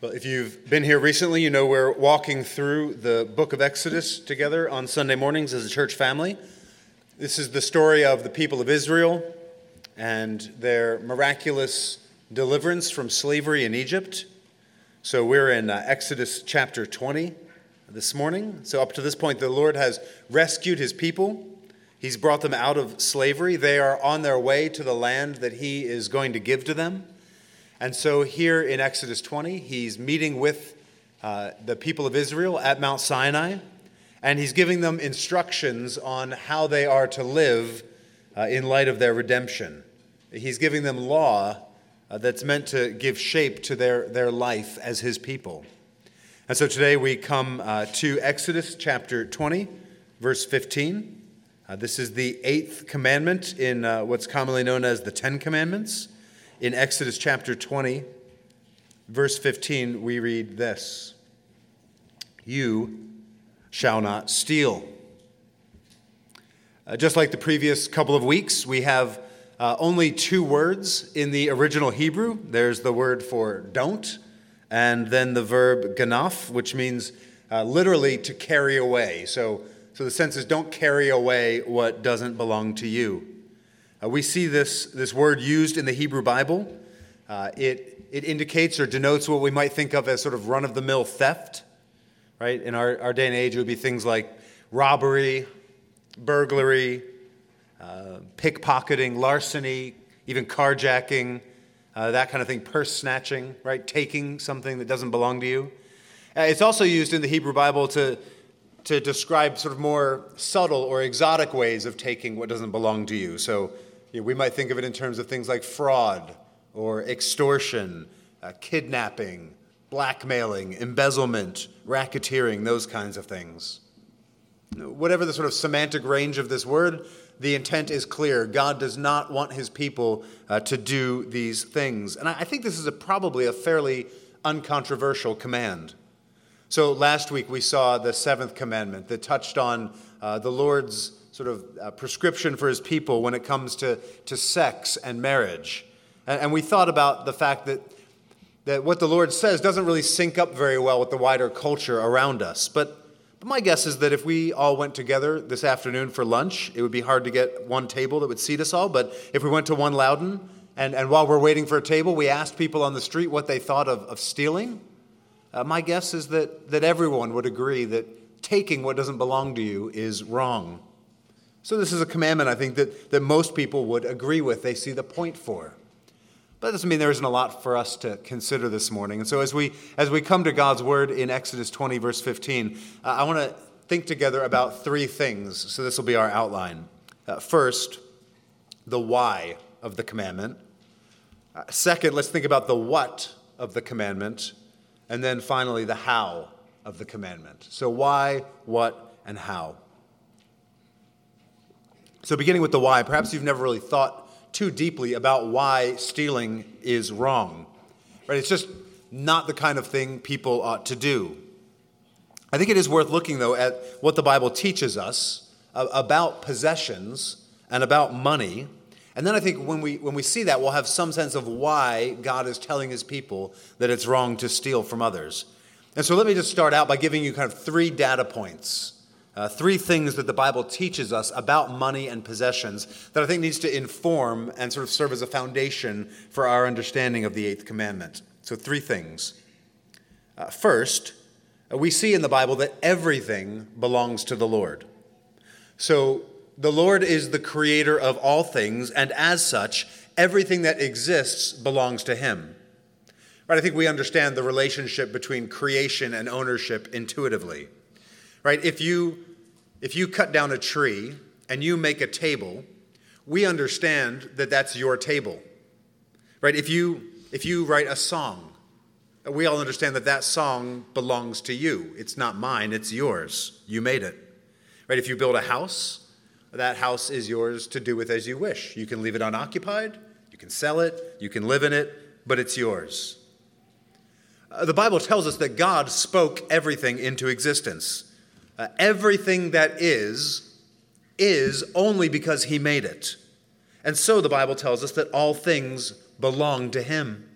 Well, if you've been here recently, you know we're walking through the book of Exodus together on Sunday mornings as a church family. This is the story of the people of Israel and their miraculous deliverance from slavery in Egypt. So we're in uh, Exodus chapter 20 this morning. So, up to this point, the Lord has rescued his people. He's brought them out of slavery. They are on their way to the land that he is going to give to them. And so, here in Exodus 20, he's meeting with uh, the people of Israel at Mount Sinai, and he's giving them instructions on how they are to live uh, in light of their redemption. He's giving them law uh, that's meant to give shape to their, their life as his people. And so today we come uh, to Exodus chapter 20, verse 15. Uh, this is the eighth commandment in uh, what's commonly known as the Ten Commandments. In Exodus chapter 20, verse 15, we read this You shall not steal. Uh, just like the previous couple of weeks, we have uh, only two words in the original Hebrew. There's the word for don't, and then the verb ganaf, which means uh, literally to carry away. So, so the sense is don't carry away what doesn't belong to you. Uh, we see this, this word used in the Hebrew Bible. Uh, it, it indicates or denotes what we might think of as sort of run of the mill theft, right? In our, our day and age, it would be things like robbery, burglary, uh, pickpocketing, larceny, even carjacking, uh, that kind of thing, purse snatching, right? Taking something that doesn't belong to you. Uh, it's also used in the Hebrew Bible to, to describe sort of more subtle or exotic ways of taking what doesn't belong to you. So, you know, we might think of it in terms of things like fraud or extortion, uh, kidnapping, blackmailing, embezzlement, racketeering, those kinds of things. Whatever the sort of semantic range of this word, the intent is clear. God does not want his people uh, to do these things. And I, I think this is a, probably a fairly uncontroversial command. So last week we saw the seventh commandment that touched on uh, the Lord's sort of uh, prescription for his people when it comes to, to sex and marriage. And, and we thought about the fact that, that what the Lord says doesn't really sync up very well with the wider culture around us. But, but my guess is that if we all went together this afternoon for lunch, it would be hard to get one table that would seat us all. But if we went to one Loudon, and, and while we're waiting for a table, we asked people on the street what they thought of, of stealing, uh, my guess is that, that everyone would agree that taking what doesn't belong to you is wrong. So, this is a commandment I think that, that most people would agree with, they see the point for. But that doesn't mean there isn't a lot for us to consider this morning. And so, as we, as we come to God's word in Exodus 20, verse 15, uh, I want to think together about three things. So, this will be our outline. Uh, first, the why of the commandment. Uh, second, let's think about the what of the commandment. And then finally, the how of the commandment. So, why, what, and how. So, beginning with the why, perhaps you've never really thought too deeply about why stealing is wrong. Right? It's just not the kind of thing people ought to do. I think it is worth looking, though, at what the Bible teaches us about possessions and about money. And then I think when we, when we see that, we'll have some sense of why God is telling his people that it's wrong to steal from others. And so let me just start out by giving you kind of three data points uh, three things that the Bible teaches us about money and possessions that I think needs to inform and sort of serve as a foundation for our understanding of the eighth commandment. So, three things. Uh, first, uh, we see in the Bible that everything belongs to the Lord. So, the Lord is the creator of all things, and as such, everything that exists belongs to Him. Right? I think we understand the relationship between creation and ownership intuitively. Right? If you if you cut down a tree and you make a table, we understand that that's your table. Right? If you if you write a song, we all understand that that song belongs to you. It's not mine, it's yours. You made it. Right? If you build a house, that house is yours to do with as you wish. You can leave it unoccupied, you can sell it, you can live in it, but it's yours. Uh, the Bible tells us that God spoke everything into existence. Uh, everything that is, is only because he made it. And so the Bible tells us that all things belong to him.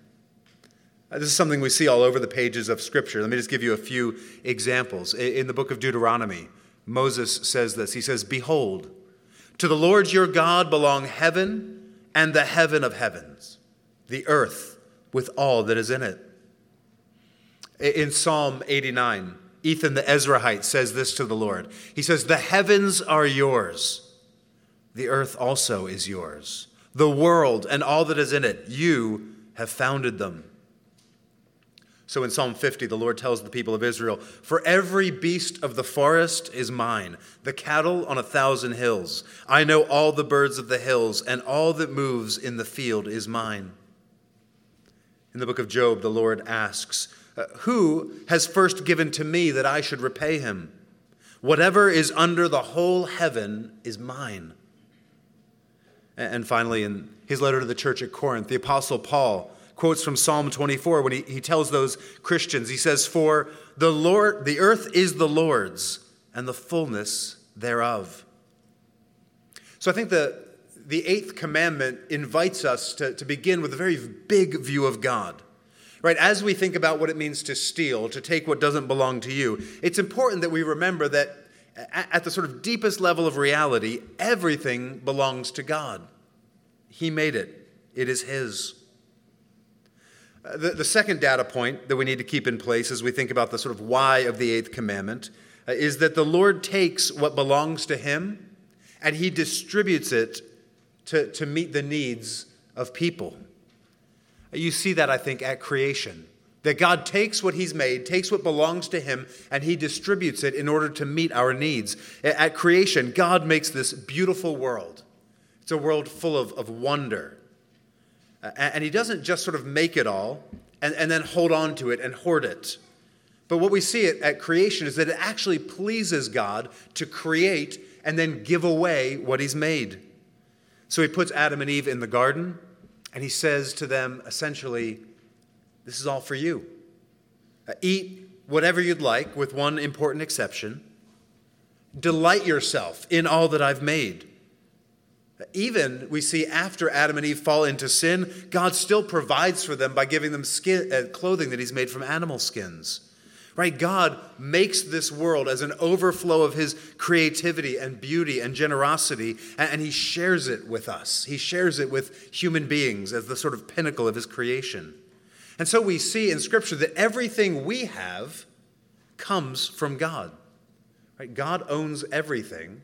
Uh, this is something we see all over the pages of Scripture. Let me just give you a few examples. In the book of Deuteronomy, Moses says this He says, Behold, to the Lord your God belong heaven and the heaven of heavens, the earth with all that is in it. In Psalm 89, Ethan the Ezrahite says this to the Lord He says, The heavens are yours, the earth also is yours, the world and all that is in it, you have founded them. So in Psalm 50, the Lord tells the people of Israel, For every beast of the forest is mine, the cattle on a thousand hills. I know all the birds of the hills, and all that moves in the field is mine. In the book of Job, the Lord asks, Uh, who has first given to me that I should repay him? Whatever is under the whole heaven is mine. And finally, in his letter to the church at Corinth, the Apostle Paul quotes from Psalm 24 when he, he tells those Christians, he says, For the Lord, the earth is the Lord's, and the fullness thereof. So I think the, the eighth commandment invites us to, to begin with a very big view of God. Right, as we think about what it means to steal, to take what doesn't belong to you, it's important that we remember that at the sort of deepest level of reality, everything belongs to God. He made it, it is His. Uh, the, the second data point that we need to keep in place as we think about the sort of why of the eighth commandment uh, is that the Lord takes what belongs to Him and He distributes it to, to meet the needs of people. You see that, I think, at creation. That God takes what He's made, takes what belongs to Him, and He distributes it in order to meet our needs. At creation, God makes this beautiful world. It's a world full of, of wonder. And He doesn't just sort of make it all and, and then hold on to it and hoard it. But what we see at, at creation is that it actually pleases God to create and then give away what He's made. So He puts Adam and Eve in the garden. And he says to them essentially, This is all for you. Uh, eat whatever you'd like, with one important exception. Delight yourself in all that I've made. Uh, even we see after Adam and Eve fall into sin, God still provides for them by giving them skin, uh, clothing that He's made from animal skins. Right? God makes this world as an overflow of his creativity and beauty and generosity, and he shares it with us. He shares it with human beings as the sort of pinnacle of his creation. And so we see in Scripture that everything we have comes from God. Right? God owns everything,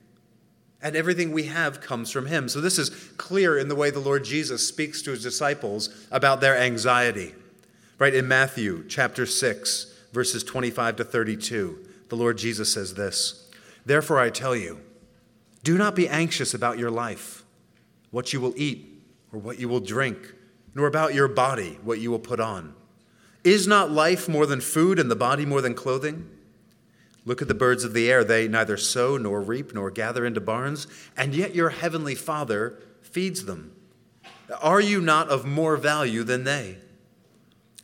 and everything we have comes from him. So this is clear in the way the Lord Jesus speaks to his disciples about their anxiety. Right? In Matthew chapter 6, verses 25 to 32, the Lord Jesus says this Therefore I tell you, do not be anxious about your life, what you will eat or what you will drink, nor about your body, what you will put on. Is not life more than food and the body more than clothing? Look at the birds of the air. They neither sow nor reap nor gather into barns, and yet your heavenly Father feeds them. Are you not of more value than they?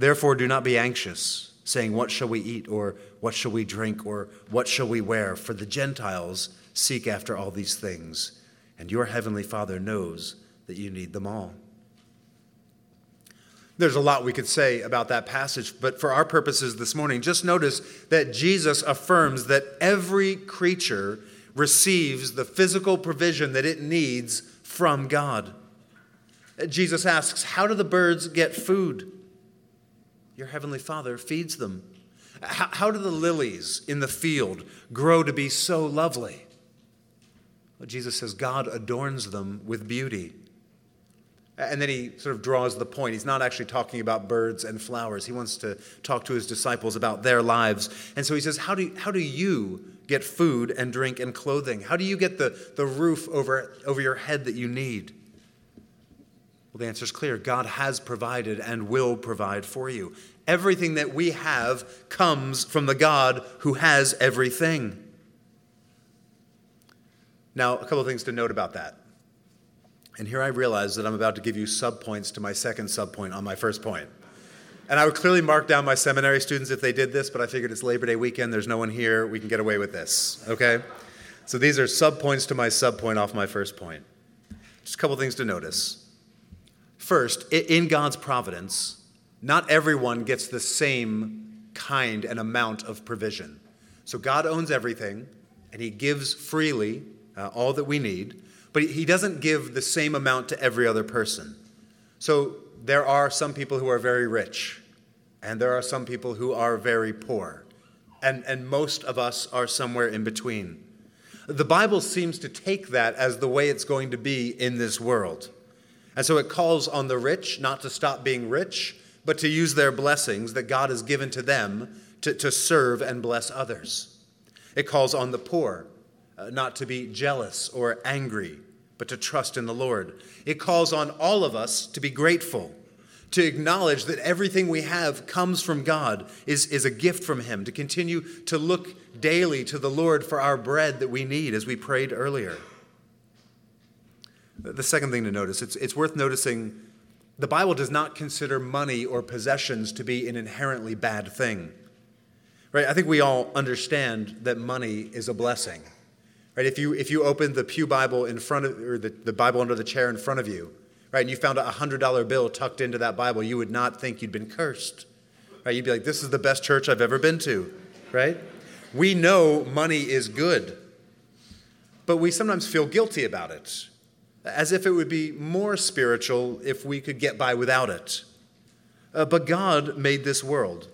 Therefore, do not be anxious, saying, What shall we eat, or what shall we drink, or what shall we wear? For the Gentiles seek after all these things, and your heavenly Father knows that you need them all. There's a lot we could say about that passage, but for our purposes this morning, just notice that Jesus affirms that every creature receives the physical provision that it needs from God. Jesus asks, How do the birds get food? Your heavenly Father feeds them. How, how do the lilies in the field grow to be so lovely? Well, Jesus says God adorns them with beauty. And then he sort of draws the point. He's not actually talking about birds and flowers. He wants to talk to his disciples about their lives. And so he says, How do, how do you get food and drink and clothing? How do you get the, the roof over, over your head that you need? Well, the answer is clear God has provided and will provide for you. Everything that we have comes from the God who has everything. Now, a couple of things to note about that. And here I realize that I'm about to give you subpoints to my second subpoint on my first point. And I would clearly mark down my seminary students if they did this, but I figured it's Labor Day weekend, there's no one here, we can get away with this, okay? So these are subpoints to my subpoint off my first point. Just a couple things to notice. First, in God's providence, not everyone gets the same kind and amount of provision. So God owns everything, and He gives freely uh, all that we need, but He doesn't give the same amount to every other person. So there are some people who are very rich, and there are some people who are very poor. And, and most of us are somewhere in between. The Bible seems to take that as the way it's going to be in this world. And so it calls on the rich not to stop being rich, but to use their blessings that God has given to them to, to serve and bless others. It calls on the poor uh, not to be jealous or angry, but to trust in the Lord. It calls on all of us to be grateful, to acknowledge that everything we have comes from God, is, is a gift from Him, to continue to look daily to the Lord for our bread that we need, as we prayed earlier. The second thing to notice, it's, it's worth noticing the Bible does not consider money or possessions to be an inherently bad thing. Right? I think we all understand that money is a blessing. Right? If you, if you opened the Pew Bible in front of, or the, the Bible under the chair in front of you, right, and you found a $100 bill tucked into that Bible, you would not think you'd been cursed. Right? You'd be like, this is the best church I've ever been to, right? We know money is good, but we sometimes feel guilty about it, as if it would be more spiritual if we could get by without it. Uh, but God made this world,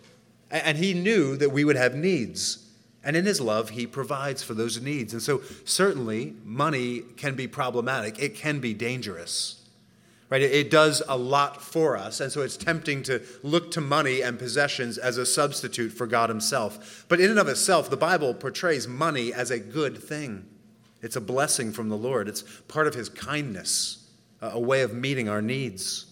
and He knew that we would have needs. And in his love, he provides for those needs. And so, certainly, money can be problematic, it can be dangerous. Right? It does a lot for us. And so it's tempting to look to money and possessions as a substitute for God Himself. But in and of itself, the Bible portrays money as a good thing. It's a blessing from the Lord, it's part of His kindness, a way of meeting our needs.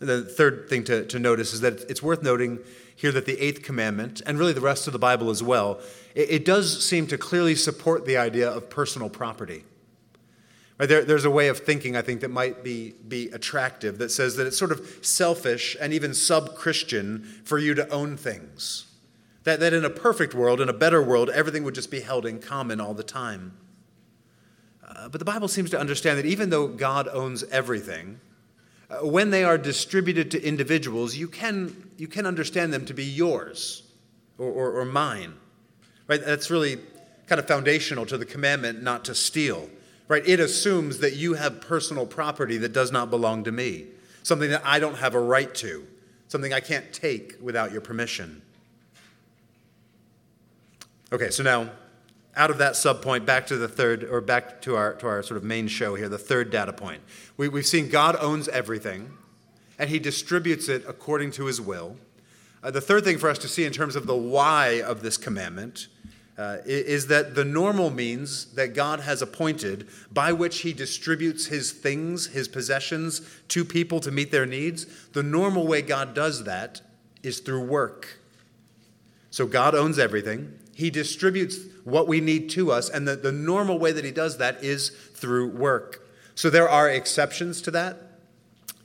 The third thing to, to notice is that it's worth noting here that the eighth commandment, and really the rest of the Bible as well, it, it does seem to clearly support the idea of personal property. Right, there, there's a way of thinking, I think, that might be, be attractive that says that it's sort of selfish and even sub Christian for you to own things. That, that in a perfect world, in a better world, everything would just be held in common all the time. Uh, but the Bible seems to understand that even though God owns everything, uh, when they are distributed to individuals, you can, you can understand them to be yours or, or, or mine. Right? That's really kind of foundational to the commandment not to steal. Right? It assumes that you have personal property that does not belong to me, something that I don't have a right to, something I can't take without your permission. Okay, so now out of that subpoint back to the third, or back to our, to our sort of main show here, the third data point. We, we've seen God owns everything, and he distributes it according to his will. Uh, the third thing for us to see in terms of the why of this commandment uh, is that the normal means that God has appointed by which he distributes his things, his possessions to people to meet their needs, the normal way God does that is through work. So God owns everything. He distributes what we need to us, and the, the normal way that He does that is through work. So there are exceptions to that.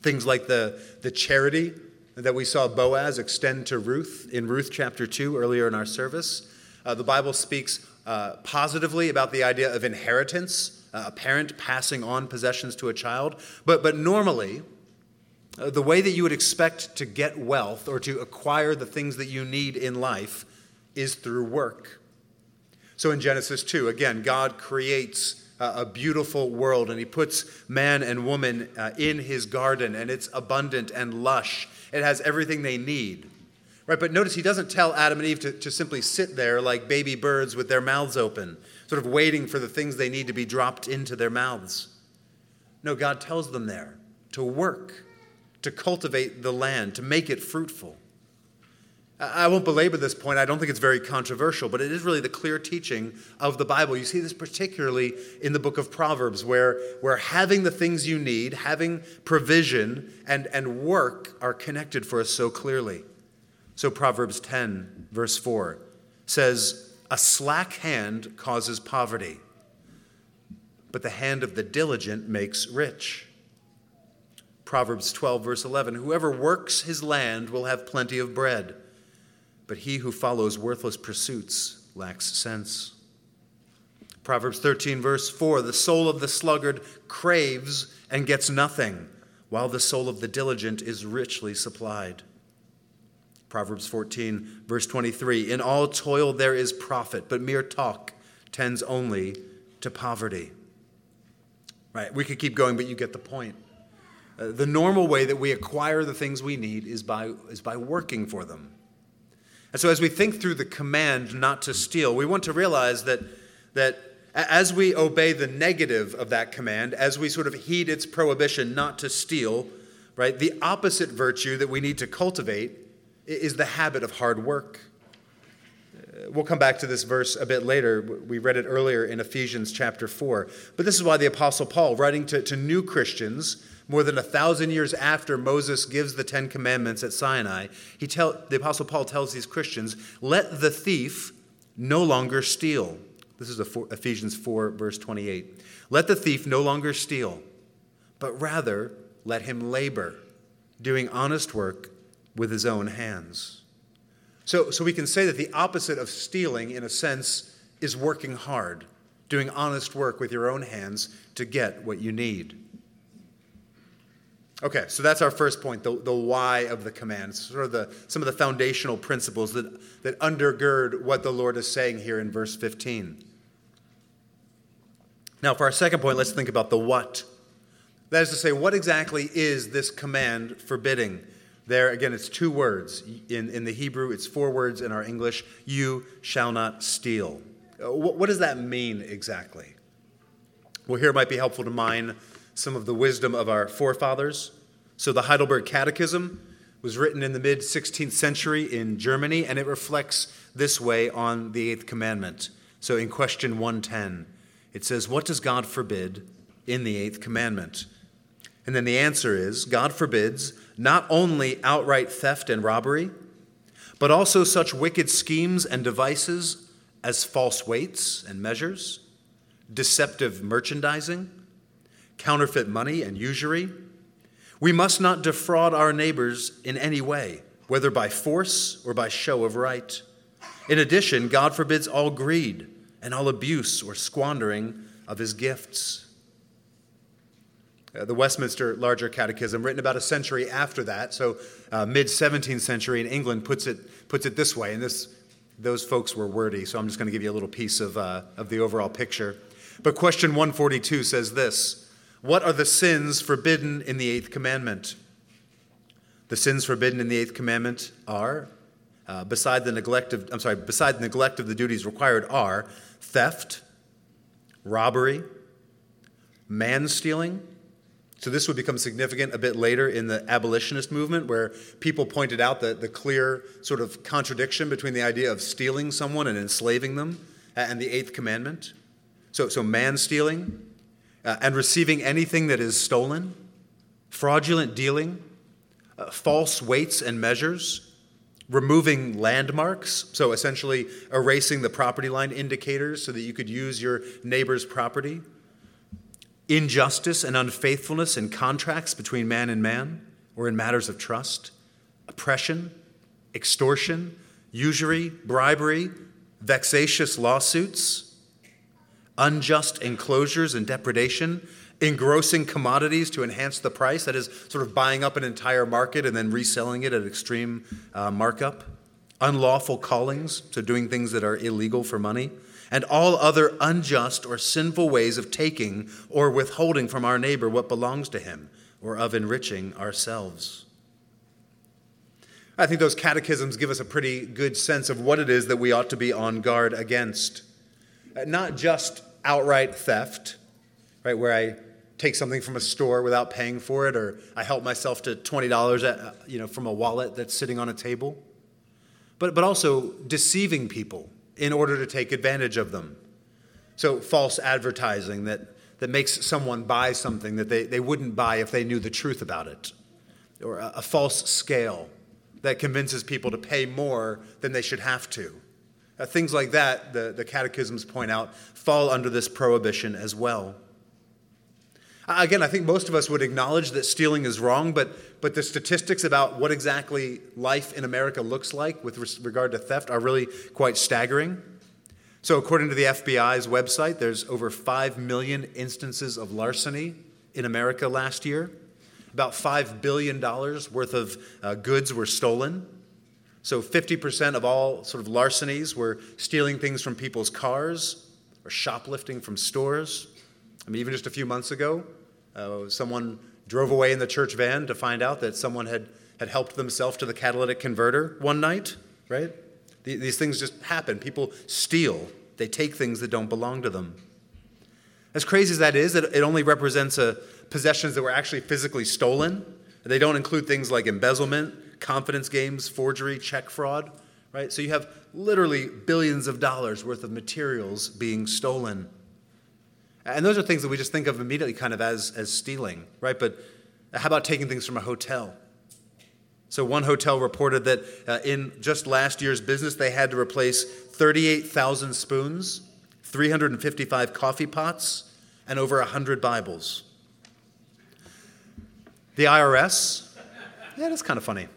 Things like the, the charity that we saw Boaz extend to Ruth in Ruth chapter 2 earlier in our service. Uh, the Bible speaks uh, positively about the idea of inheritance, uh, a parent passing on possessions to a child. But, but normally, uh, the way that you would expect to get wealth or to acquire the things that you need in life is through work. So in Genesis 2, again, God creates a beautiful world and he puts man and woman uh, in his garden and it's abundant and lush. It has everything they need. Right, but notice he doesn't tell Adam and Eve to, to simply sit there like baby birds with their mouths open, sort of waiting for the things they need to be dropped into their mouths. No, God tells them there to work, to cultivate the land, to make it fruitful. I won't belabor this point. I don't think it's very controversial, but it is really the clear teaching of the Bible. You see this particularly in the book of Proverbs, where, where having the things you need, having provision, and, and work are connected for us so clearly. So Proverbs 10, verse 4 says, A slack hand causes poverty, but the hand of the diligent makes rich. Proverbs 12, verse 11 Whoever works his land will have plenty of bread, but he who follows worthless pursuits lacks sense. Proverbs 13, verse 4 The soul of the sluggard craves and gets nothing, while the soul of the diligent is richly supplied. Proverbs 14, verse 23 In all toil there is profit, but mere talk tends only to poverty. Right, we could keep going, but you get the point. Uh, the normal way that we acquire the things we need is by, is by working for them. And so, as we think through the command not to steal, we want to realize that, that as we obey the negative of that command, as we sort of heed its prohibition not to steal, right, the opposite virtue that we need to cultivate is the habit of hard work. Uh, we'll come back to this verse a bit later. We read it earlier in Ephesians chapter 4. But this is why the Apostle Paul, writing to, to new Christians, more than a thousand years after Moses gives the Ten Commandments at Sinai, he tell, the Apostle Paul tells these Christians, let the thief no longer steal. This is Ephesians 4, verse 28. Let the thief no longer steal, but rather let him labor, doing honest work with his own hands. So, so we can say that the opposite of stealing, in a sense, is working hard, doing honest work with your own hands to get what you need. Okay, so that's our first point, the, the why of the command. sort of the, some of the foundational principles that, that undergird what the Lord is saying here in verse 15. Now, for our second point, let's think about the what. That is to say, what exactly is this command forbidding? There, again, it's two words. In, in the Hebrew, it's four words in our English you shall not steal. Uh, what, what does that mean exactly? Well, here it might be helpful to mine some of the wisdom of our forefathers. So, the Heidelberg Catechism was written in the mid 16th century in Germany, and it reflects this way on the eighth commandment. So, in question 110, it says, What does God forbid in the eighth commandment? And then the answer is God forbids not only outright theft and robbery, but also such wicked schemes and devices as false weights and measures, deceptive merchandising counterfeit money, and usury. We must not defraud our neighbors in any way, whether by force or by show of right. In addition, God forbids all greed and all abuse or squandering of his gifts. Uh, the Westminster Larger Catechism, written about a century after that, so uh, mid 17th century in England, puts it, puts it this way, and this, those folks were wordy, so I'm just going to give you a little piece of, uh, of the overall picture. But question 142 says this what are the sins forbidden in the eighth commandment? The sins forbidden in the eighth commandment are, uh, beside the neglect of, I'm sorry, beside the neglect of the duties required are theft, robbery, man stealing. So this would become significant a bit later in the abolitionist movement, where people pointed out the, the clear sort of contradiction between the idea of stealing someone and enslaving them and the eighth commandment. So, so man stealing, uh, and receiving anything that is stolen, fraudulent dealing, uh, false weights and measures, removing landmarks, so essentially erasing the property line indicators so that you could use your neighbor's property, injustice and unfaithfulness in contracts between man and man or in matters of trust, oppression, extortion, usury, bribery, vexatious lawsuits unjust enclosures and depredation, engrossing commodities to enhance the price, that is, sort of buying up an entire market and then reselling it at extreme uh, markup, unlawful callings, so doing things that are illegal for money, and all other unjust or sinful ways of taking or withholding from our neighbor what belongs to him or of enriching ourselves. I think those catechisms give us a pretty good sense of what it is that we ought to be on guard against. Uh, not just outright theft, right, where I take something from a store without paying for it, or I help myself to $20 at, uh, you know, from a wallet that's sitting on a table, but, but also deceiving people in order to take advantage of them. So, false advertising that, that makes someone buy something that they, they wouldn't buy if they knew the truth about it, or a, a false scale that convinces people to pay more than they should have to. Uh, things like that, the, the catechisms point out, fall under this prohibition as well. Again, I think most of us would acknowledge that stealing is wrong, but, but the statistics about what exactly life in America looks like with regard to theft are really quite staggering. So, according to the FBI's website, there's over 5 million instances of larceny in America last year. About $5 billion worth of uh, goods were stolen. So, 50% of all sort of larcenies were stealing things from people's cars or shoplifting from stores. I mean, even just a few months ago, uh, someone drove away in the church van to find out that someone had, had helped themselves to the catalytic converter one night, right? These things just happen. People steal, they take things that don't belong to them. As crazy as that is, it only represents a, possessions that were actually physically stolen. They don't include things like embezzlement, confidence games, forgery, check fraud, right? So you have literally billions of dollars worth of materials being stolen. And those are things that we just think of immediately kind of as, as stealing, right? But how about taking things from a hotel? So, one hotel reported that uh, in just last year's business, they had to replace 38,000 spoons, 355 coffee pots, and over 100 Bibles. The IRS, yeah, that's kind of funny.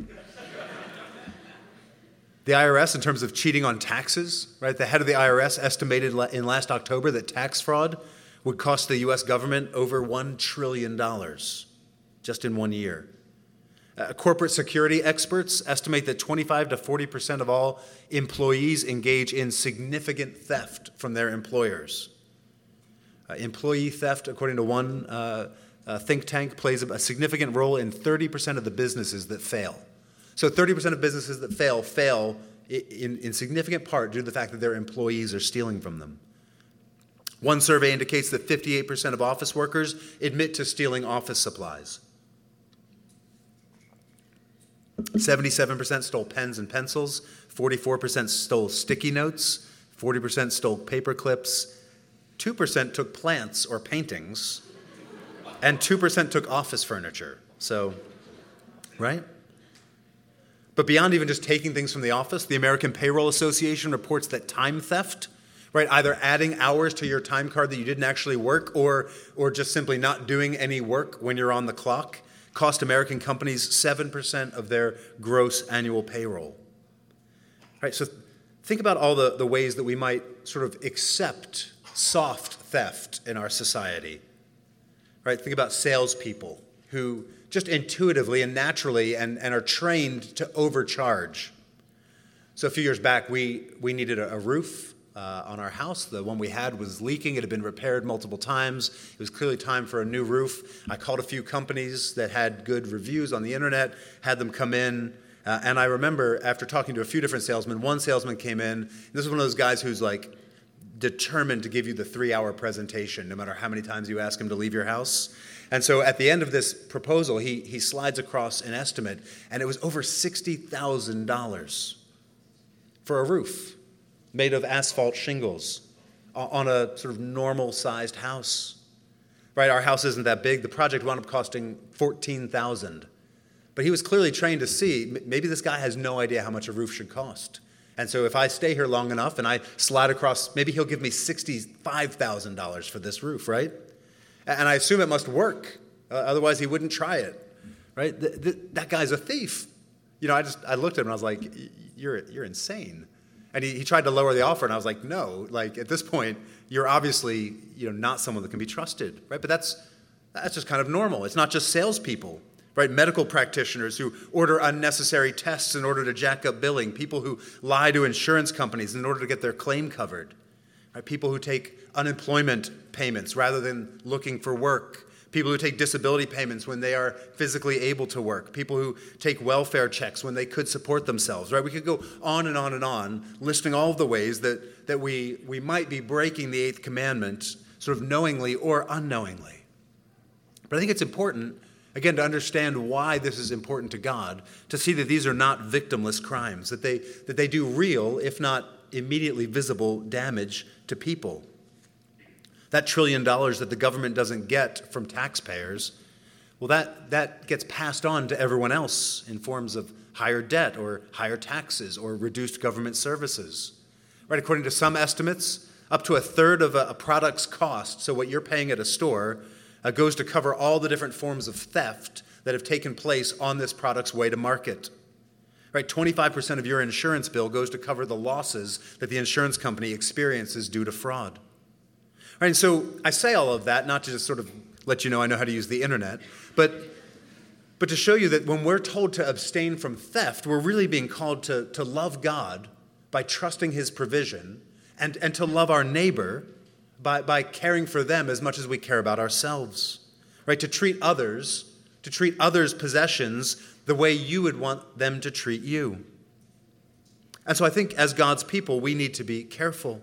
The IRS, in terms of cheating on taxes, right? The head of the IRS estimated in last October that tax fraud would cost the US government over $1 trillion just in one year. Uh, corporate security experts estimate that 25 to 40% of all employees engage in significant theft from their employers. Uh, employee theft, according to one uh, uh think tank, plays a significant role in 30% of the businesses that fail. So 30% of businesses that fail fail in, in significant part due to the fact that their employees are stealing from them. One survey indicates that 58% of office workers admit to stealing office supplies. 77% stole pens and pencils, 44% stole sticky notes, 40% stole paper clips, 2% took plants or paintings, and 2% took office furniture. So, right? But beyond even just taking things from the office, the American Payroll Association reports that time theft right? Either adding hours to your time card that you didn't actually work or, or just simply not doing any work when you're on the clock cost American companies 7% of their gross annual payroll. Right, so think about all the, the ways that we might sort of accept soft theft in our society. Right, think about salespeople who just intuitively and naturally and, and are trained to overcharge. So a few years back, we, we needed a, a roof uh, on our house. The one we had was leaking. It had been repaired multiple times. It was clearly time for a new roof. I called a few companies that had good reviews on the internet, had them come in. Uh, and I remember after talking to a few different salesmen, one salesman came in. this is one of those guys who's like determined to give you the three hour presentation, no matter how many times you ask him to leave your house. And so at the end of this proposal, he, he slides across an estimate, and it was over $60,000 for a roof made of asphalt shingles on a sort of normal sized house. Right? Our house isn't that big. The project wound up costing 14,000. But he was clearly trained to see maybe this guy has no idea how much a roof should cost. And so if I stay here long enough and I slide across, maybe he'll give me $65,000 for this roof, right? And I assume it must work. Uh, otherwise, he wouldn't try it, right? Th- th- that guy's a thief. You know, I just I looked at him and I was like, "You're you're insane." And he, he tried to lower the offer, and I was like, no, like at this point, you're obviously you know not someone that can be trusted, right? But that's that's just kind of normal. It's not just salespeople, right? Medical practitioners who order unnecessary tests in order to jack up billing, people who lie to insurance companies in order to get their claim covered, right? People who take unemployment payments rather than looking for work people who take disability payments when they are physically able to work, people who take welfare checks when they could support themselves, right? We could go on and on and on, listing all the ways that, that we, we might be breaking the eighth commandment sort of knowingly or unknowingly. But I think it's important, again, to understand why this is important to God, to see that these are not victimless crimes, that they, that they do real, if not immediately visible, damage to people. That trillion dollars that the government doesn't get from taxpayers, well, that, that gets passed on to everyone else in forms of higher debt or higher taxes or reduced government services. Right? According to some estimates, up to a third of a, a product's cost, so what you're paying at a store, uh, goes to cover all the different forms of theft that have taken place on this product's way to market. Right, 25% of your insurance bill goes to cover the losses that the insurance company experiences due to fraud. Right, and so I say all of that not to just sort of let you know I know how to use the internet, but but to show you that when we're told to abstain from theft, we're really being called to, to love God by trusting His provision and, and to love our neighbor by, by caring for them as much as we care about ourselves. Right? To treat others, to treat others' possessions the way you would want them to treat you. And so I think as God's people, we need to be careful.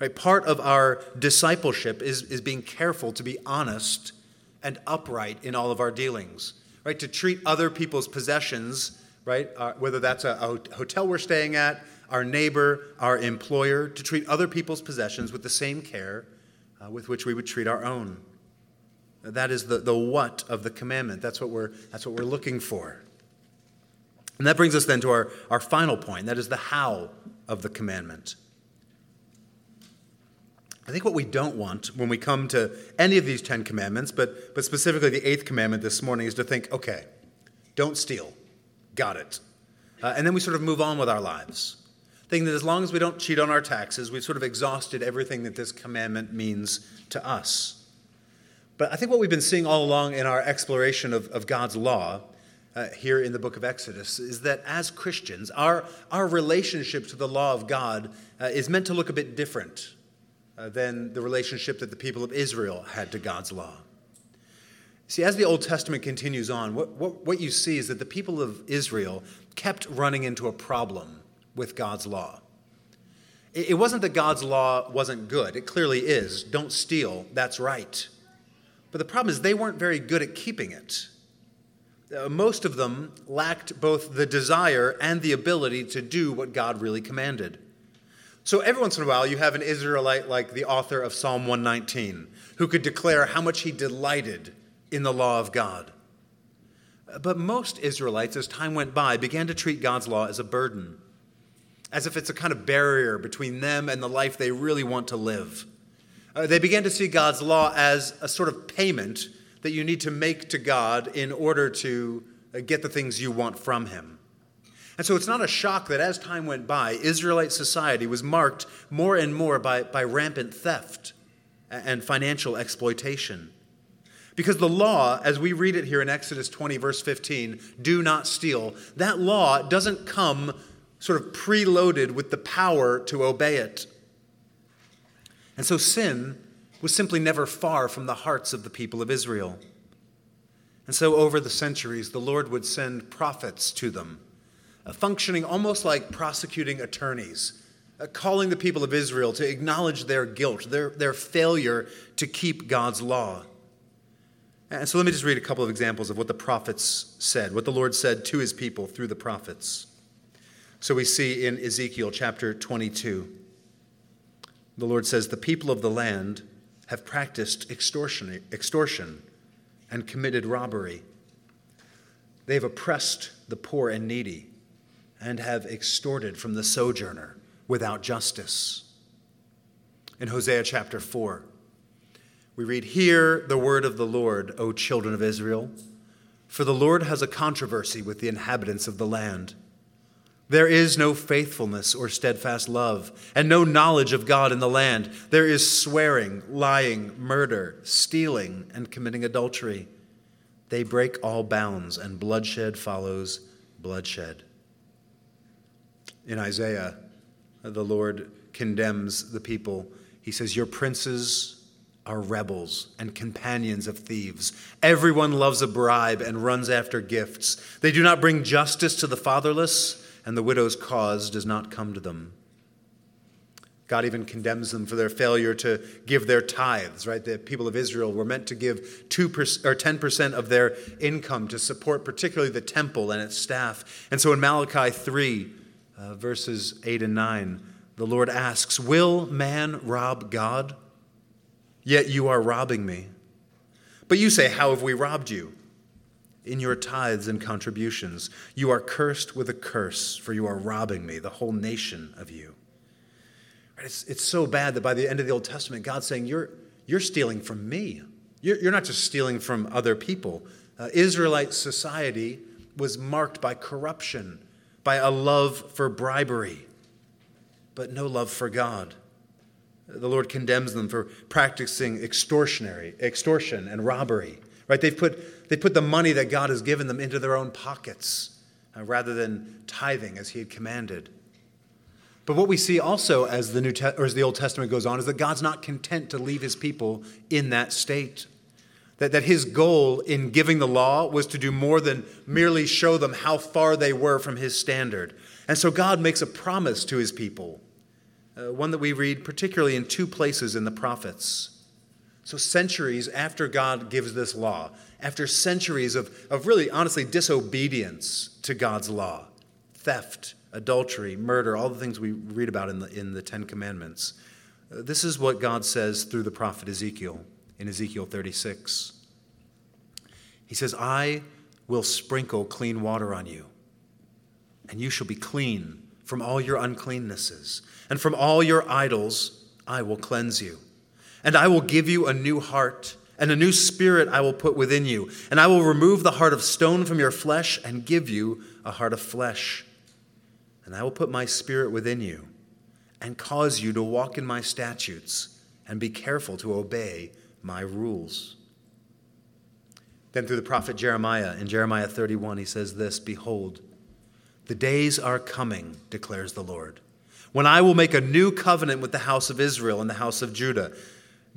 Right? Part of our discipleship is, is being careful to be honest and upright in all of our dealings. Right? To treat other people's possessions, right? Uh, whether that's a, a hotel we're staying at, our neighbor, our employer, to treat other people's possessions with the same care uh, with which we would treat our own. That is the, the what of the commandment. That's what we're, that's what we're looking for. And that brings us then to our, our final point that is the how of the commandment. I think what we don't want when we come to any of these Ten Commandments, but, but specifically the eighth commandment this morning, is to think, okay, don't steal. Got it. Uh, and then we sort of move on with our lives. Thinking that as long as we don't cheat on our taxes, we've sort of exhausted everything that this commandment means to us. But I think what we've been seeing all along in our exploration of, of God's law uh, here in the book of Exodus is that as Christians, our, our relationship to the law of God uh, is meant to look a bit different uh, than the relationship that the people of Israel had to God's law. See, as the Old Testament continues on, what, what, what you see is that the people of Israel kept running into a problem with God's law. It, it wasn't that God's law wasn't good, it clearly is. Don't steal, that's right. But the problem is they weren't very good at keeping it. Uh, most of them lacked both the desire and the ability to do what God really commanded. So every once in a while, you have an Israelite like the author of Psalm 119 who could declare how much he delighted in the law of God. But most Israelites, as time went by, began to treat God's law as a burden, as if it's a kind of barrier between them and the life they really want to live. Uh, they began to see God's law as a sort of payment that you need to make to God in order to uh, get the things you want from Him. And so it's not a shock that as time went by, Israelite society was marked more and more by, by rampant theft and financial exploitation. Because the law, as we read it here in Exodus 20, verse 15, do not steal, that law doesn't come sort of preloaded with the power to obey it. And so sin was simply never far from the hearts of the people of Israel. And so, over the centuries, the Lord would send prophets to them, functioning almost like prosecuting attorneys, calling the people of Israel to acknowledge their guilt, their, their failure to keep God's law. And so, let me just read a couple of examples of what the prophets said, what the Lord said to his people through the prophets. So, we see in Ezekiel chapter 22 the Lord says, The people of the land have practiced extortion, extortion and committed robbery. They have oppressed the poor and needy and have extorted from the sojourner without justice. In Hosea chapter 4, we read, Hear the word of the Lord, O children of Israel, for the Lord has a controversy with the inhabitants of the land. There is no faithfulness or steadfast love, and no knowledge of God in the land. There is swearing, lying, murder, stealing, and committing adultery. They break all bounds, and bloodshed follows bloodshed. In Isaiah, the Lord condemns the people. He says, Your princes are rebels and companions of thieves. Everyone loves a bribe and runs after gifts. They do not bring justice to the fatherless and the widow's cause does not come to them. God even condemns them for their failure to give their tithes, right? The people of Israel were meant to give 2% or 10% of their income to support particularly the temple and its staff. And so in Malachi 3, uh, verses 8 and 9, the Lord asks, Will man rob God? Yet you are robbing me. But you say, How have we robbed you? In your tithes and contributions. You are cursed with a curse, for you are robbing me, the whole nation of you. It's, it's so bad that by the end of the Old Testament, God's saying, You're, you're stealing from me. You're, you're not just stealing from other people. Uh, Israelite society was marked by corruption, by a love for bribery, but no love for God. The Lord condemns them for practicing extortionary, extortion and robbery. Right? They've put, they put the money that God has given them into their own pockets uh, rather than tithing as He had commanded. But what we see also as the New Te- or as the Old Testament goes on is that God's not content to leave His people in that state. That, that His goal in giving the law was to do more than merely show them how far they were from His standard. And so God makes a promise to His people, uh, one that we read particularly in two places in the prophets. So, centuries after God gives this law, after centuries of, of really, honestly, disobedience to God's law, theft, adultery, murder, all the things we read about in the, in the Ten Commandments, uh, this is what God says through the prophet Ezekiel in Ezekiel 36. He says, I will sprinkle clean water on you, and you shall be clean from all your uncleannesses, and from all your idols I will cleanse you. And I will give you a new heart, and a new spirit I will put within you. And I will remove the heart of stone from your flesh and give you a heart of flesh. And I will put my spirit within you and cause you to walk in my statutes and be careful to obey my rules. Then, through the prophet Jeremiah, in Jeremiah 31, he says this Behold, the days are coming, declares the Lord, when I will make a new covenant with the house of Israel and the house of Judah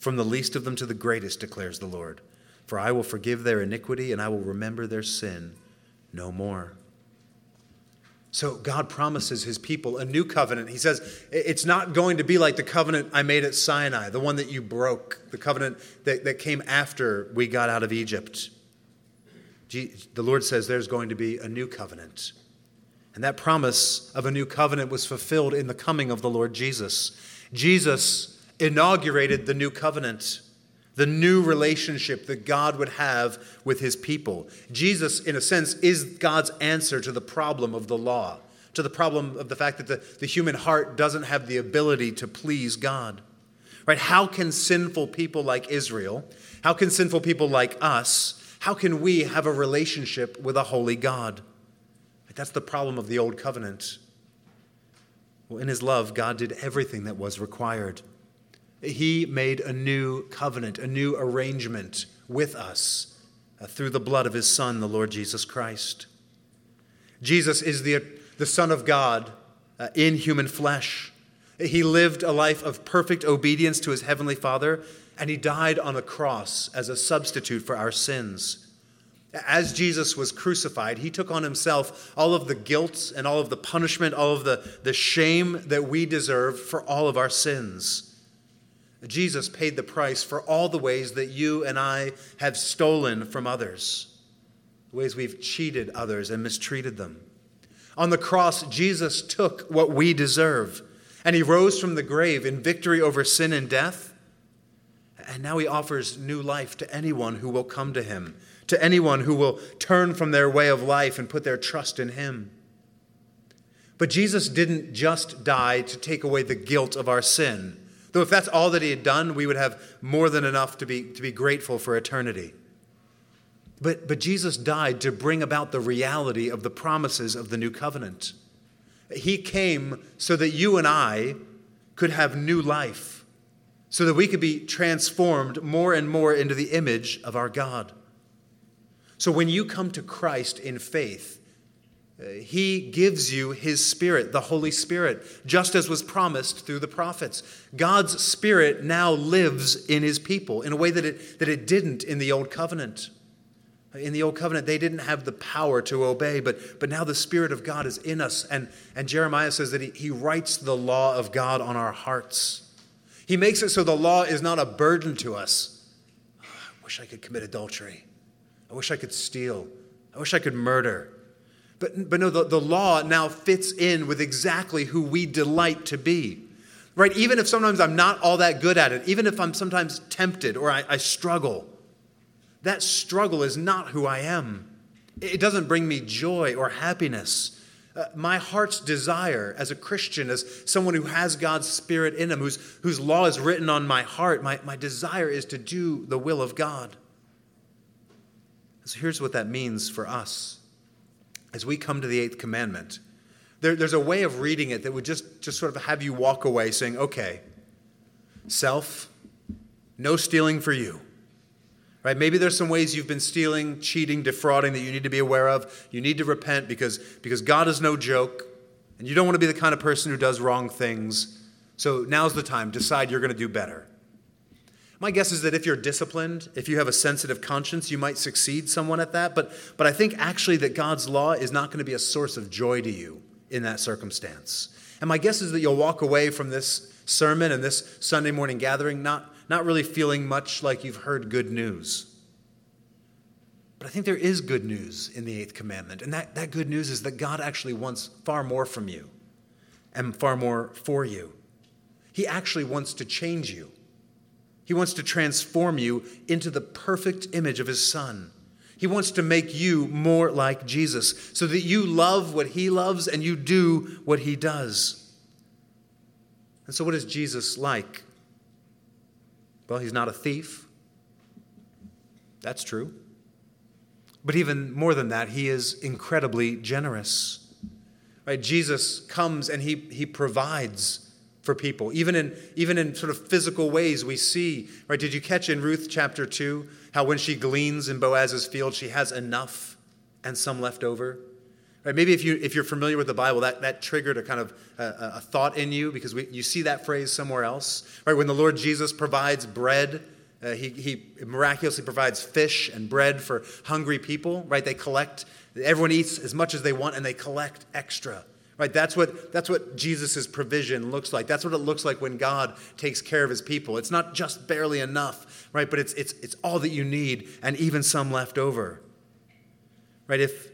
from the least of them to the greatest, declares the Lord. For I will forgive their iniquity and I will remember their sin no more. So God promises his people a new covenant. He says, It's not going to be like the covenant I made at Sinai, the one that you broke, the covenant that, that came after we got out of Egypt. The Lord says there's going to be a new covenant. And that promise of a new covenant was fulfilled in the coming of the Lord Jesus. Jesus inaugurated the new covenant, the new relationship that God would have with his people. Jesus, in a sense, is God's answer to the problem of the law, to the problem of the fact that the, the human heart doesn't have the ability to please God. Right? How can sinful people like Israel, how can sinful people like us, how can we have a relationship with a holy God? That's the problem of the old covenant. Well, in his love, God did everything that was required. He made a new covenant, a new arrangement with us uh, through the blood of his Son, the Lord Jesus Christ. Jesus is the, the Son of God uh, in human flesh. He lived a life of perfect obedience to his heavenly Father, and he died on the cross as a substitute for our sins. As Jesus was crucified, he took on himself all of the guilt and all of the punishment, all of the, the shame that we deserve for all of our sins. Jesus paid the price for all the ways that you and I have stolen from others, the ways we've cheated others and mistreated them. On the cross, Jesus took what we deserve, and he rose from the grave in victory over sin and death. And now he offers new life to anyone who will come to him, to anyone who will turn from their way of life and put their trust in him. But Jesus didn't just die to take away the guilt of our sin. Though if that's all that he had done, we would have more than enough to be, to be grateful for eternity. But, but Jesus died to bring about the reality of the promises of the new covenant. He came so that you and I could have new life, so that we could be transformed more and more into the image of our God. So when you come to Christ in faith, he gives you His Spirit, the Holy Spirit, just as was promised through the prophets. God's Spirit now lives in His people in a way that it, that it didn't in the Old Covenant. In the old covenant, they didn't have the power to obey, but, but now the Spirit of God is in us. And, and Jeremiah says that he, he writes the law of God on our hearts. He makes it so the law is not a burden to us. Oh, I wish I could commit adultery. I wish I could steal. I wish I could murder. But, but no, the, the law now fits in with exactly who we delight to be. Right? Even if sometimes I'm not all that good at it, even if I'm sometimes tempted or I, I struggle, that struggle is not who I am. It doesn't bring me joy or happiness. Uh, my heart's desire as a Christian, as someone who has God's Spirit in him, whose, whose law is written on my heart, my, my desire is to do the will of God. So here's what that means for us. As we come to the eighth commandment, there, there's a way of reading it that would just, just sort of have you walk away saying, okay, self, no stealing for you. Right? Maybe there's some ways you've been stealing, cheating, defrauding that you need to be aware of. You need to repent because, because God is no joke, and you don't want to be the kind of person who does wrong things. So now's the time. Decide you're going to do better. My guess is that if you're disciplined, if you have a sensitive conscience, you might succeed someone at that. But, but I think actually that God's law is not going to be a source of joy to you in that circumstance. And my guess is that you'll walk away from this sermon and this Sunday morning gathering not not really feeling much like you've heard good news. But I think there is good news in the eighth commandment. And that, that good news is that God actually wants far more from you and far more for you. He actually wants to change you, He wants to transform you into the perfect image of His Son. He wants to make you more like Jesus so that you love what He loves and you do what He does. And so, what is Jesus like? Well, he's not a thief. That's true. But even more than that, he is incredibly generous. Right? Jesus comes and he, he provides for people. Even in, even in sort of physical ways, we see, right? Did you catch in Ruth chapter 2 how when she gleans in Boaz's field, she has enough and some left over? Right? Maybe if, you, if you're familiar with the Bible, that, that triggered a kind of a, a thought in you because we, you see that phrase somewhere else. Right? When the Lord Jesus provides bread, uh, he, he miraculously provides fish and bread for hungry people. Right? They collect, everyone eats as much as they want and they collect extra. Right? That's what, that's what Jesus' provision looks like. That's what it looks like when God takes care of his people. It's not just barely enough, right? But it's, it's, it's all that you need and even some left over. Right? If,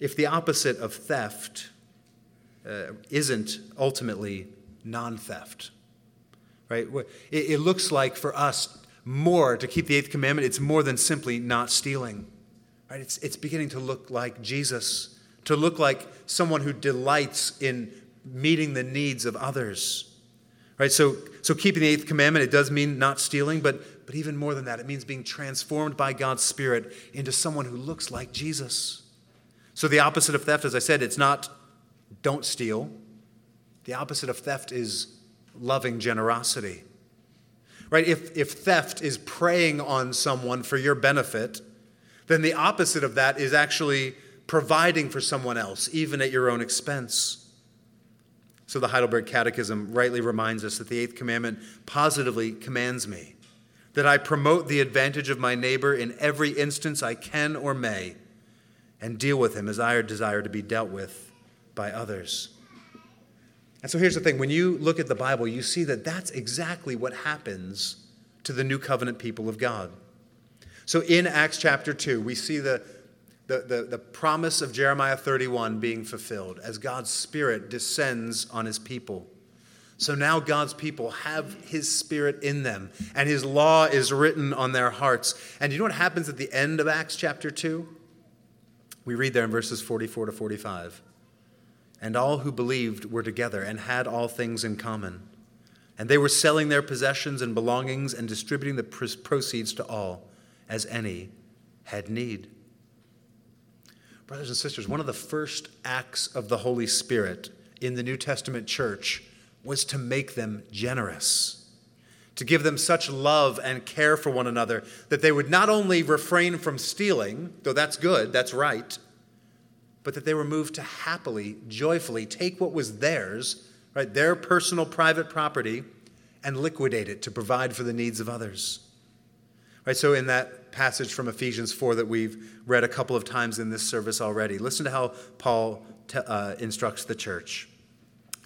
if the opposite of theft uh, isn't ultimately non theft, right? It, it looks like for us more to keep the eighth commandment, it's more than simply not stealing, right? It's, it's beginning to look like Jesus, to look like someone who delights in meeting the needs of others. Right? So, so keeping the eighth commandment, it does mean not stealing, but, but even more than that, it means being transformed by God's Spirit into someone who looks like Jesus. So, the opposite of theft, as I said, it's not don't steal. The opposite of theft is loving generosity. Right? If, if theft is preying on someone for your benefit, then the opposite of that is actually providing for someone else, even at your own expense. So the Heidelberg Catechism rightly reminds us that the eighth commandment positively commands me that I promote the advantage of my neighbor in every instance I can or may and deal with him as I desire to be dealt with by others. And so here's the thing when you look at the Bible, you see that that's exactly what happens to the new covenant people of God. So in Acts chapter 2, we see the, the, the, the, promise of Jeremiah 31 being fulfilled as God's Spirit descends on his people. So now God's people have his Spirit in them, and his law is written on their hearts. And you know what happens at the end of Acts chapter 2? We read there in verses 44 to 45. And all who believed were together and had all things in common. And they were selling their possessions and belongings and distributing the proceeds to all, as any had need. Brothers and sisters, one of the first acts of the Holy Spirit in the New Testament church was to make them generous to give them such love and care for one another that they would not only refrain from stealing, though that's good, that's right, but that they were moved to happily, joyfully take what was theirs, right, their personal private property, and liquidate it to provide for the needs of others. Right, so in that passage from Ephesians 4 that we've read a couple of times in this service already. Listen to how Paul uh, instructs the church.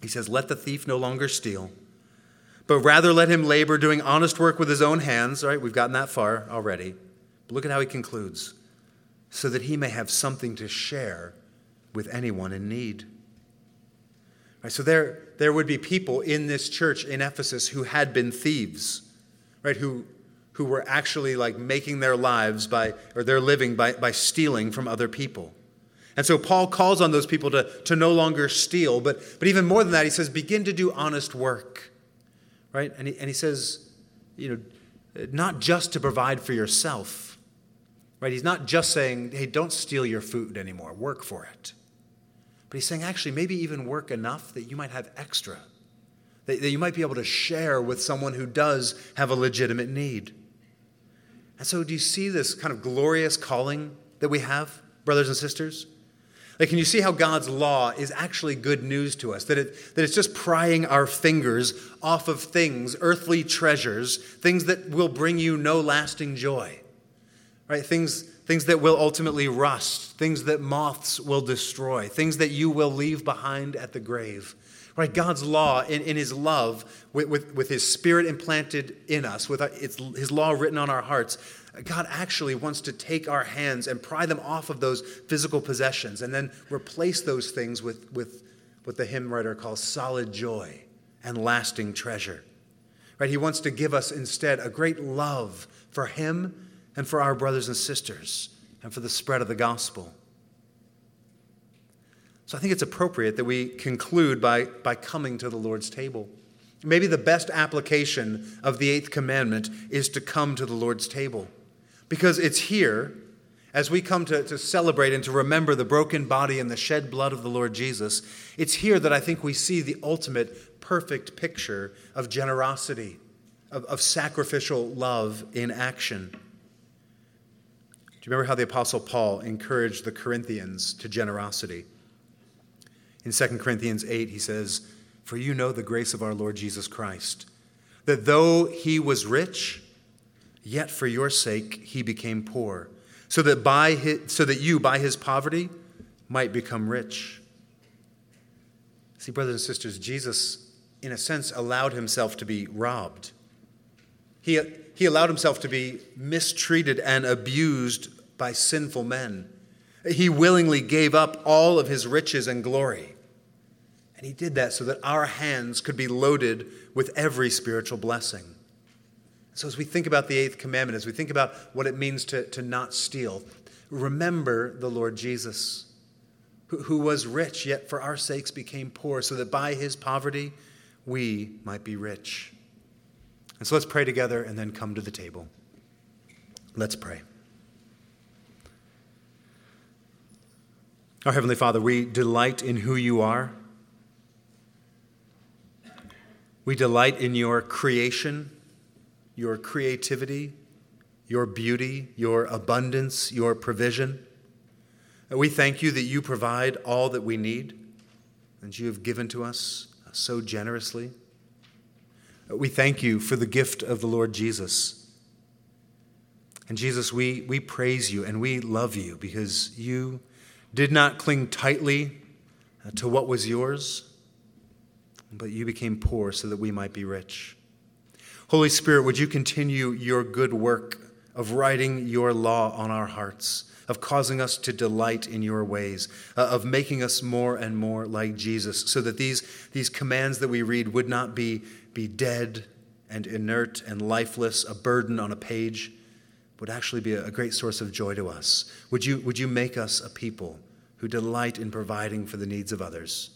He says, Let the thief no longer steal, but rather let him labor doing honest work with his own hands. All right, we've gotten that far already. But look at how he concludes so that he may have something to share with anyone in need. Right, so there, there would be people in this church in Ephesus who had been thieves, right? Who, who were actually like making their lives by, or their living by, by stealing from other people. And so Paul calls on those people to, to no longer steal, but, but even more than that, he says, begin to do honest work, right? And he, and he says, you know, not just to provide for yourself, right? He's not just saying, hey, don't steal your food anymore, work for it. But he's saying, actually, maybe even work enough that you might have extra, that, that you might be able to share with someone who does have a legitimate need. And so, do you see this kind of glorious calling that we have, brothers and sisters? Like, can you see how God's law is actually good news to us? That, it, that it's just prying our fingers off of things, earthly treasures, things that will bring you no lasting joy, right? Things, things that will ultimately rust, things that moths will destroy, things that you will leave behind at the grave. Right? God's law, in, in His love, with, with, with His Spirit implanted in us, with His law written on our hearts, God actually wants to take our hands and pry them off of those physical possessions and then replace those things with, with what the hymn writer calls solid joy and lasting treasure. Right? He wants to give us instead a great love for Him and for our brothers and sisters and for the spread of the gospel. So I think it's appropriate that we conclude by, by coming to the Lord's table. Maybe the best application of the eighth commandment is to come to the Lord's table. Because it's here, as we come to, to celebrate and to remember the broken body and the shed blood of the Lord Jesus, it's here that I think we see the ultimate perfect picture of generosity, of, of sacrificial love in action. Do you remember how the Apostle Paul encouraged the Corinthians to generosity? In 2 Corinthians 8, he says, For you know the grace of our Lord Jesus Christ, that though he was rich, Yet for your sake he became poor, so that, by his, so that you, by his poverty, might become rich. See, brothers and sisters, Jesus, in a sense, allowed himself to be robbed. He, he allowed himself to be mistreated and abused by sinful men. He willingly gave up all of his riches and glory. And he did that so that our hands could be loaded with every spiritual blessing. So, as we think about the eighth commandment, as we think about what it means to, to not steal, remember the Lord Jesus, who, who was rich, yet for our sakes became poor, so that by his poverty we might be rich. And so let's pray together and then come to the table. Let's pray. Our Heavenly Father, we delight in who you are. We delight in your creation your creativity, your beauty, your abundance, your provision. We thank you that you provide all that we need and you have given to us so generously. We thank you for the gift of the Lord Jesus. And Jesus, we, we praise you and we love you because you did not cling tightly to what was yours, but you became poor so that we might be rich. Holy Spirit, would you continue your good work of writing your law on our hearts, of causing us to delight in your ways, uh, of making us more and more like Jesus, so that these, these commands that we read would not be, be dead and inert and lifeless, a burden on a page, would actually be a great source of joy to us. Would you, would you make us a people who delight in providing for the needs of others?